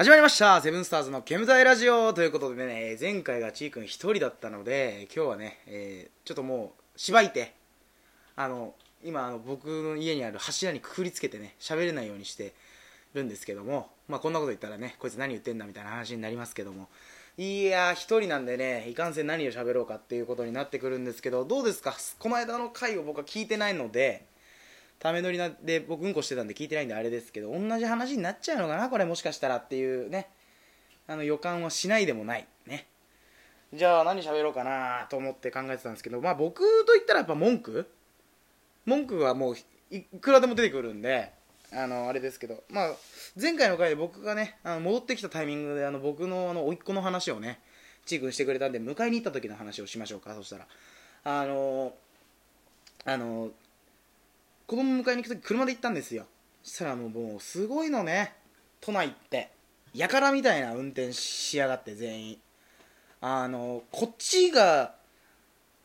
始まりましたセブンスターズの煙たいラジオ。ということでね、前回がちーくん一人だったので、今日はね、えーちょっともう、しばいて、あの、今、あの僕の家にある柱にくくりつけてね、喋れないようにしてるんですけども、まあこんなこと言ったらね、こいつ何言ってんだみたいな話になりますけども、いやー、一人なんでね、いかんせん何を喋ろうかっていうことになってくるんですけど、どうですか？この間の回を僕は聞いてないので、ため乗りなで僕うんこしてたんで聞いてないんであれですけど同じ話になっちゃうのかなこれもしかしたらっていうね。あの予感はしないでもないね。じゃあ何喋ろうかなと思って考えてたんですけどまあ僕と言ったらやっぱ文句？文句はもういくらでも出てくるんであのあれですけどまあ前回の回で僕がねあの戻ってきたタイミングであの僕のあの甥っ子の話をねちーくんしてくれたんで迎えに行った時の話をしましょうかそしたら。あのあの子供迎えに行く時車で行ったんですよ。そしたらもうもうすごいのね。都内って。やからみたいな運転しやがって全員。あのこっちが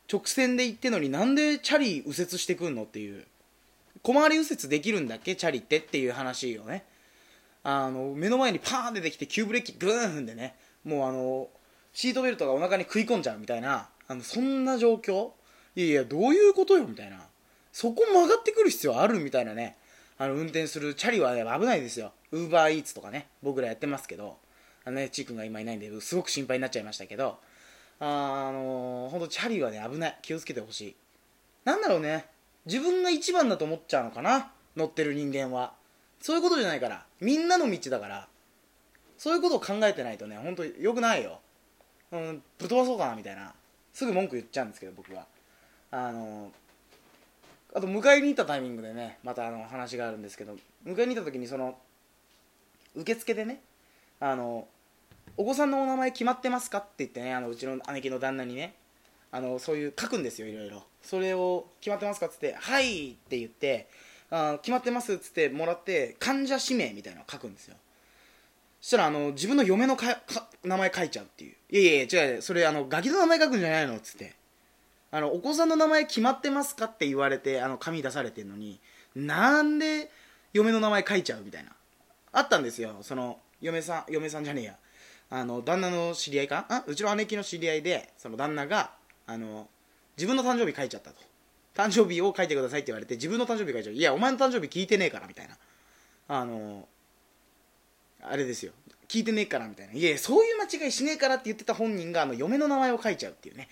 直線で行ってんのになんでチャリ右折してくんのっていう。小回り右折できるんだっけ？チャリってっていう話をね。あの目の前にパーン出てきて急ブレーキグーン踏んでね。もうあのシートベルトがお腹に食い込んじゃうみたいな。あのそんな状況？いやいやどういうことよ？みたいな。そこ曲がってくる必要あるみたいなね。あの運転するチャリは、ね、危ないですよ。ウーバーイーツとかね僕らやってますけど。あのねちーくんが今いないんですごく心配になっちゃいましたけど。あ、あの本当チャリはね危ない。気をつけてほしい。なんだろうね。自分が一番だと思っちゃうのかな。乗ってる人間は。そういうことじゃないから。みんなの道だから。そういうことを考えてないとね本当よくないよ、うん、ぶっ飛ばそうかなみたいな。すぐ文句言っちゃうんですけど僕は。あのあと迎えに行ったタイミングでねまたあの話があるんですけど迎えに行った時にその受付でねあのお子さんのお名前決まってますかって言ってねあのうちの姉貴の旦那にねあのそういう書くんですよいろいろ。それを決まってますかっつって「はい」って言ってあ決まってますっつってもらって患者氏名みたいなの書くんですよ。そしたらあの自分の嫁のか名前書いちゃうっていう「いやいや違うそれあのガキの名前書くんじゃないの」っつって。あのお子さんの名前決まってますかって言われてあの紙出されてるのになんで嫁の名前書いちゃうみたいな。あったんですよ。その嫁さん嫁さんじゃねえや。あの旦那の知り合いか？あうちの姉貴の知り合いでその旦那があの自分の誕生日書いちゃったと。誕生日を書いてくださいって言われて自分の誕生日書いちゃう。いやお前の誕生日聞いてねえからみたいな。あのあれですよ。聞いてねえからみたいな。いやそういう間違いしねえからって言ってた本人があの嫁の名前を書いちゃうっていうね。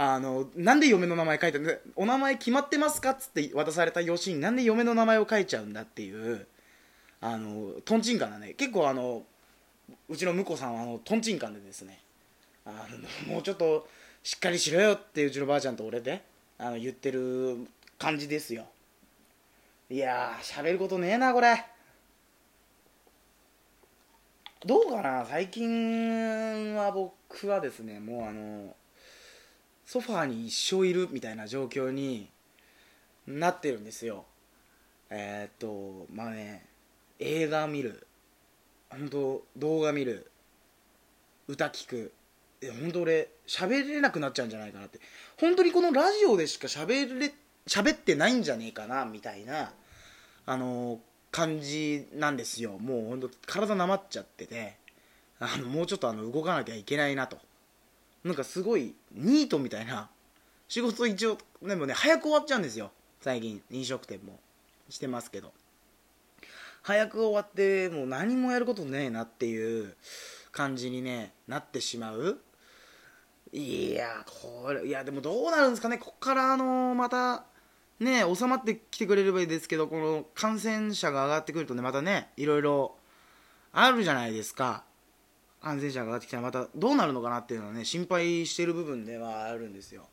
あのなんで嫁の名前書いたんお名前決まってますか？っつって渡された用紙になんで嫁の名前を書いちゃうんだっていうあのとんちんかなね結構あのうちの婿さんはあのとんちんかんでですねあのもうちょっとしっかりしろよってうちのばあちゃんと俺であの言ってる感じですよ。いやー喋ることねえなこれ。どうかな？最近は僕はですねもうあのソファーに一生いるみたいな状況になってるんですよ。えー、っとまあね映画見る。本当動画見る。歌聴く。本当俺喋れなくなっちゃうんじゃないかなって。本当にこのラジオでしか喋れ喋ってないんじゃねえかなみたいなあの感じなんですよ。もう本当体なまっちゃっててあのもうちょっとあの動かなきゃいけないなと。なんかすごいニートみたいな仕事一応でもね早く終わっちゃうんですよ。最近飲食店も。してますけど。早く終わってもう何もやることねえなっていう感じにねなってしまう。いやこれいやでもどうなるんですかね。こっからあのまたね収まってきてくれればいいですけどこの感染者が上がってくるとねまたねいろいろあるじゃないですか。感染者が上がってきたらまたどうなるのかなっていうのはね心配してる部分ではあるんですよ。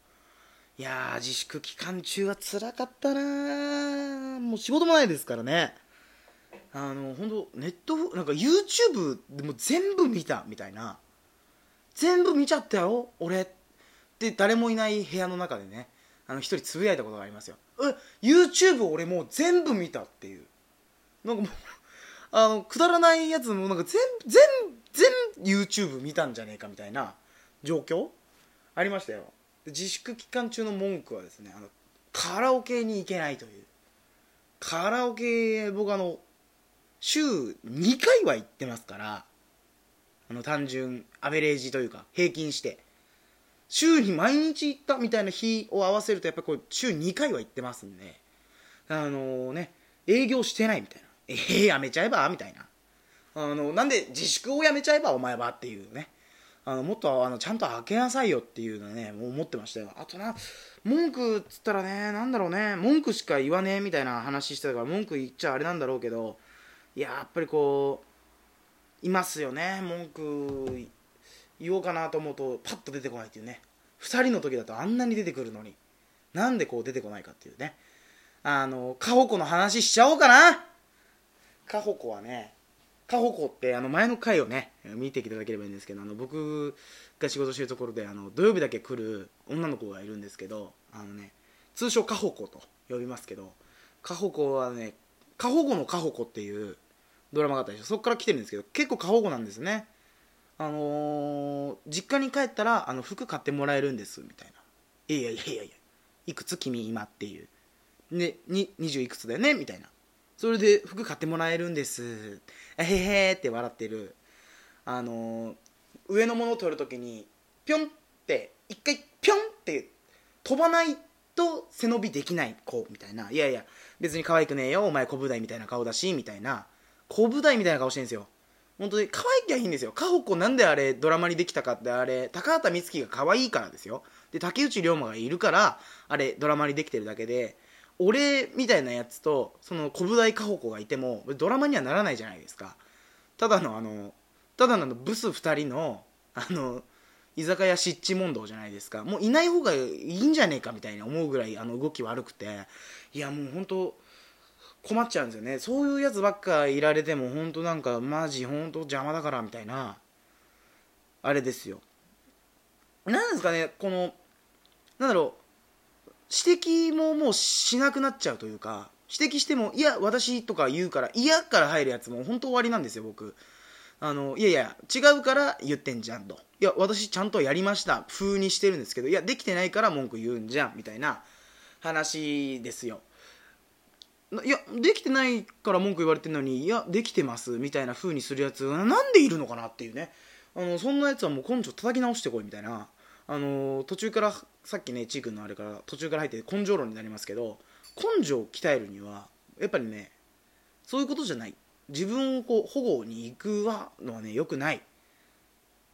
いやー自粛期間中は辛かったなもう仕事もないですからね。あの本当ネットなんか YouTube でも全部見たみたいな。全部見ちゃったよ俺。って誰もいない部屋の中でね。あの一人つぶやいたことがありますよ。え YouTube 俺もう全部見たっていう。なんかもうあのくだらないやつもなんか全全全 YouTube 見たんじゃねえかみたいな状況？ありましたよ。自粛期間中の文句はですねあのカラオケに行けないという。カラオケ僕あの週2回は行ってますからあの単純アベレージというか平均して。週に毎日行ったみたいな日を合わせるとやっぱこう週2回は行ってますんであのね営業してないみたいな。えー、やめちゃえば？みたいな。あのなんで自粛をやめちゃえばお前はっていうね。あのもっとあのちゃんと開けなさいよっていうのね思ってましたよ。あとな文句っつったらねなんだろうね文句しか言わねえみたいな話してたから文句言っちゃあれなんだろうけどいややっぱりこういますよね文句言おうかなと思うとパッと出てこないっていうね。2人の時だとあんなに出てくるのになんでこう出てこないかっていうね。あのカホコの話しちゃおうかな。カホコはねカホコってあの前の回をね見ていただければいいんですけどあの僕が仕事してるところであの土曜日だけ来る女の子がいるんですけどあのね通称カホコと呼びますけどカホコはねカホコのカホコっていうドラマがあったでしょ。そこから来てるんですけど結構過保護なんですね。あのー、実家に帰ったらあの服買ってもらえるんですみたいな。いやいやいやいやいくつ君今っていう。ねに20いくつだよねみたいな。それで服買ってもらえるんです。えへへって笑ってる。あの、上のものを取るときにぴょんって一回ぴょんって飛ばないと背伸びできない子みたいな。いやいや別に可愛くねえよお前小舞台みたいな顔だしみたいな。小舞台みたいな顔してるんですよ。本当に可愛きゃいいんですよ。カホコなんであれドラマにできたかってあれ高畑充希が可愛いからですよ。で竹内涼真がいるからあれドラマにできてるだけで俺みたいなやつとその小舞台カホコがいてもドラマにはならないじゃないですか。ただのあのただのブス2人のあの居酒屋湿地問答じゃないですか。もういない方がいいんじゃねえかみたいに思うぐらいあの動き悪くて。いやもう本当困っちゃうんですよね。そういうやつばっかいられても本当なんかマジ本当邪魔だからみたいなあれですよ。なんですかねこのなんだろう指摘ももうしなくなっちゃうというか指摘してもいや私とか言うから嫌から入るやつも本当終わりなんですよ僕。あのいやいや違うから言ってんじゃんと。いや私ちゃんとやりました。風にしてるんですけどいやできてないから文句言うんじゃんみたいな話ですよ。いやできてないから文句言われてるのにいやできてますみたいな風にするやつなんでいるのかなっていうね。あのそんなやつはもう根性叩き直してこいみたいな。あの途中からさっきねちーくんのあれから途中から入って根性論になりますけど根性を鍛えるにはやっぱりねそういうことじゃない。自分をこう保護に行くはのはねよくない。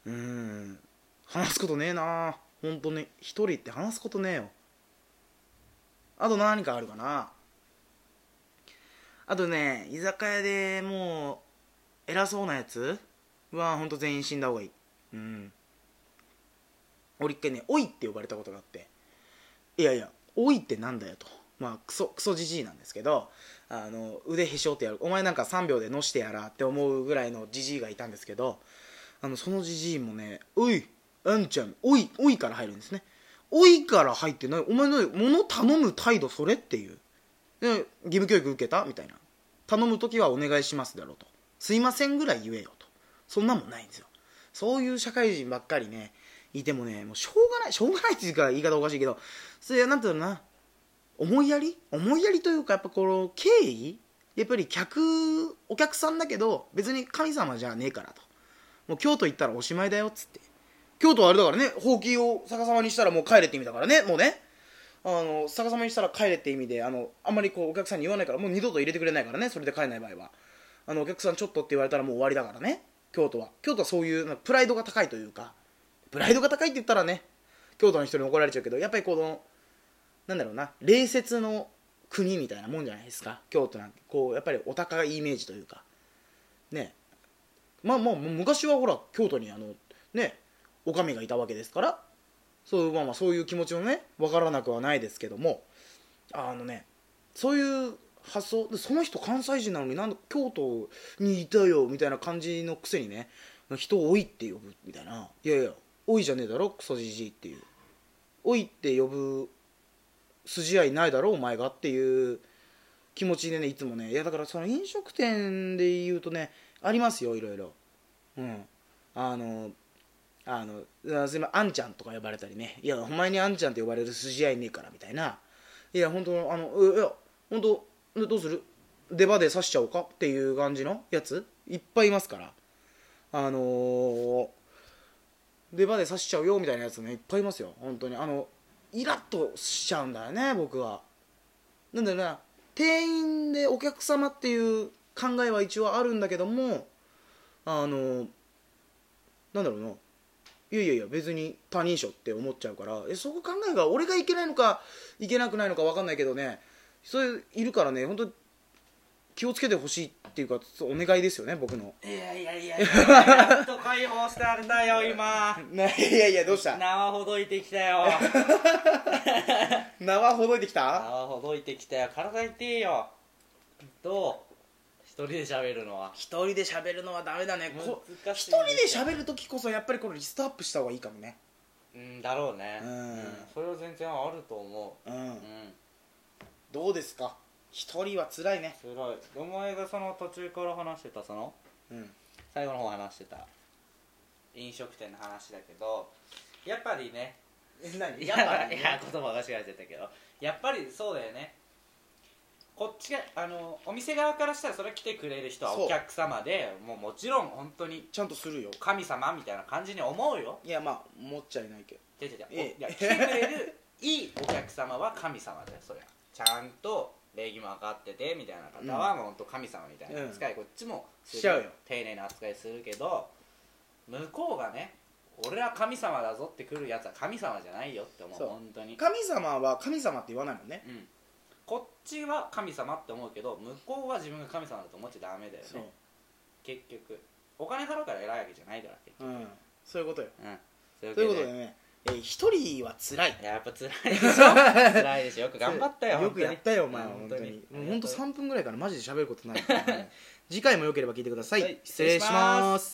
うん。話すことねえな。本当ね。一人って話すことねえよ。あと何かあるかな。あとね居酒屋でもう偉そうなやつはほんと全員死んだ方がいい。うん。俺一回ね「おい」って呼ばれたことがあって。いやいや「おい」ってなんだよと。まあクソクソじじいなんですけどあの腕へし折ってやる。お前なんか3秒でのしてやらって思うぐらいのじじいがいたんですけどあのそのじじいもね「おいあんちゃんおいおい」から入るんですね「おい」から入ってない。お前の物頼む態度それっていう。義務教育受けた？みたいな。頼む時はお願いしますだろうと。すいませんぐらい言えよと。そんなもんないんですよ。そういう社会人ばっかりねいてもねもうしょうがないしょうがないっていうか言い方おかしいけどそれなんていうのな思いやり？思いやりというかやっぱこの敬意やっぱり客お客さんだけど別に神様じゃねえからと。もう京都行ったらおしまいだよっつって。京都はあれだからねほうきを逆さまにしたらもう帰れって意味だからねもうね。あの逆さまにしたら帰れって意味であのあんまりこうお客さんに言わないからもう二度と入れてくれないからねそれで帰れない場合は。あのお客さんちょっとって言われたらもう終わりだからね京都は。京都はそういうプライドが高いというか。プライドが高いって言ったらね京都の人に怒られちゃうけどやっぱりこのなんだろうな礼節の国みたいなもんじゃないですか。京都なんてこうやっぱりお高いイメージというか。ね。まあまあ昔はほら京都にあのねお上がいたわけですからそうまあまあそういう気持ちもね分からなくはないですけどもあのねそういう発想でその人関西人なのになん京都にいたよみたいな感じのくせにね人を「おい」って呼ぶみたいな。いやいや「おい」じゃねえだろクソじじいっていう「おい」って呼ぶ筋合いないだろお前がっていう気持ちでねいつもね。いやだからその飲食店で言うとねありますよいろいろ。うん。あのあのすいませんあんちゃんとか呼ばれたりね。いやお前にあんちゃんって呼ばれる筋合いねえからみたいな。いや本当あのいや本当どうする？出刃で刺しちゃおうか？っていう感じのやつ？いっぱいいますから。あのー、出場で刺しちゃうよみたいなやつねいっぱいいますよ。本当に。あのイラッとしちゃうんだよね僕は。なんだろうな店員でお客様っていう考えは一応あるんだけどもあのなんだろうな。いやいやいや別に他人賞って思っちゃうから。えそこ考えが俺がいけないのかいけなくないのか分かんないけどね。そういういるからね本当気をつけてほしいっていうかお願いですよね僕の。いやいやいやいや解放してあるんだよ今。いやいやどうした？縄ほどいてきたよ。縄ほどいてきた？縄ほどいてきたよ。体痛いよ。どう？一人で喋るのは。一人で喋るのはダメだね。こ難しい一人で喋る時こそやっぱりこのリストアップした方がいいかもね。うんだろうね。うん。それは全然あると思う。ん。ううん。どうですか？一人は辛いね。辛い。お前がその途中から話してたその？うん。最後の方話してた飲食店の話だけどやっぱりねえ 何 いやいや言葉が間違えてたけど。やっぱりそうだよね。こっちがあのお店側からしたらそれ来てくれる人はそう。お客様でもうもちろん本当にちゃんとするよ。神様みたいな感じに思うよ。いやまあ思っちゃいないけど。違う違う違う。ええ。おいや来てくれるいいお客様は神様だよそりゃ。ちゃんと礼儀も分かっててみたいな方はもう本当神様みたいな扱い、こっちもする。しちゃうよ。丁寧な扱いするけど向こうがね俺は神様だぞって来るやつは神様じゃないよって思うそう。本当に。神様は神様って言わないもんね。うん。こっちは神様って思うけど向こうは自分が神様だと思っちゃダメだよそう。ね結局。お金払うから偉いわけじゃないから結うん。そういうことよ。局うん。そうというわけことでね。えー一人は辛い。いややっぱ辛いでしょ。辛いでしょ。よく頑張ったよよくやったよお前はうん。本当に。もう本当3分ぐらいからマジで喋ることない。次回もよければ聞いてください。はい。失礼します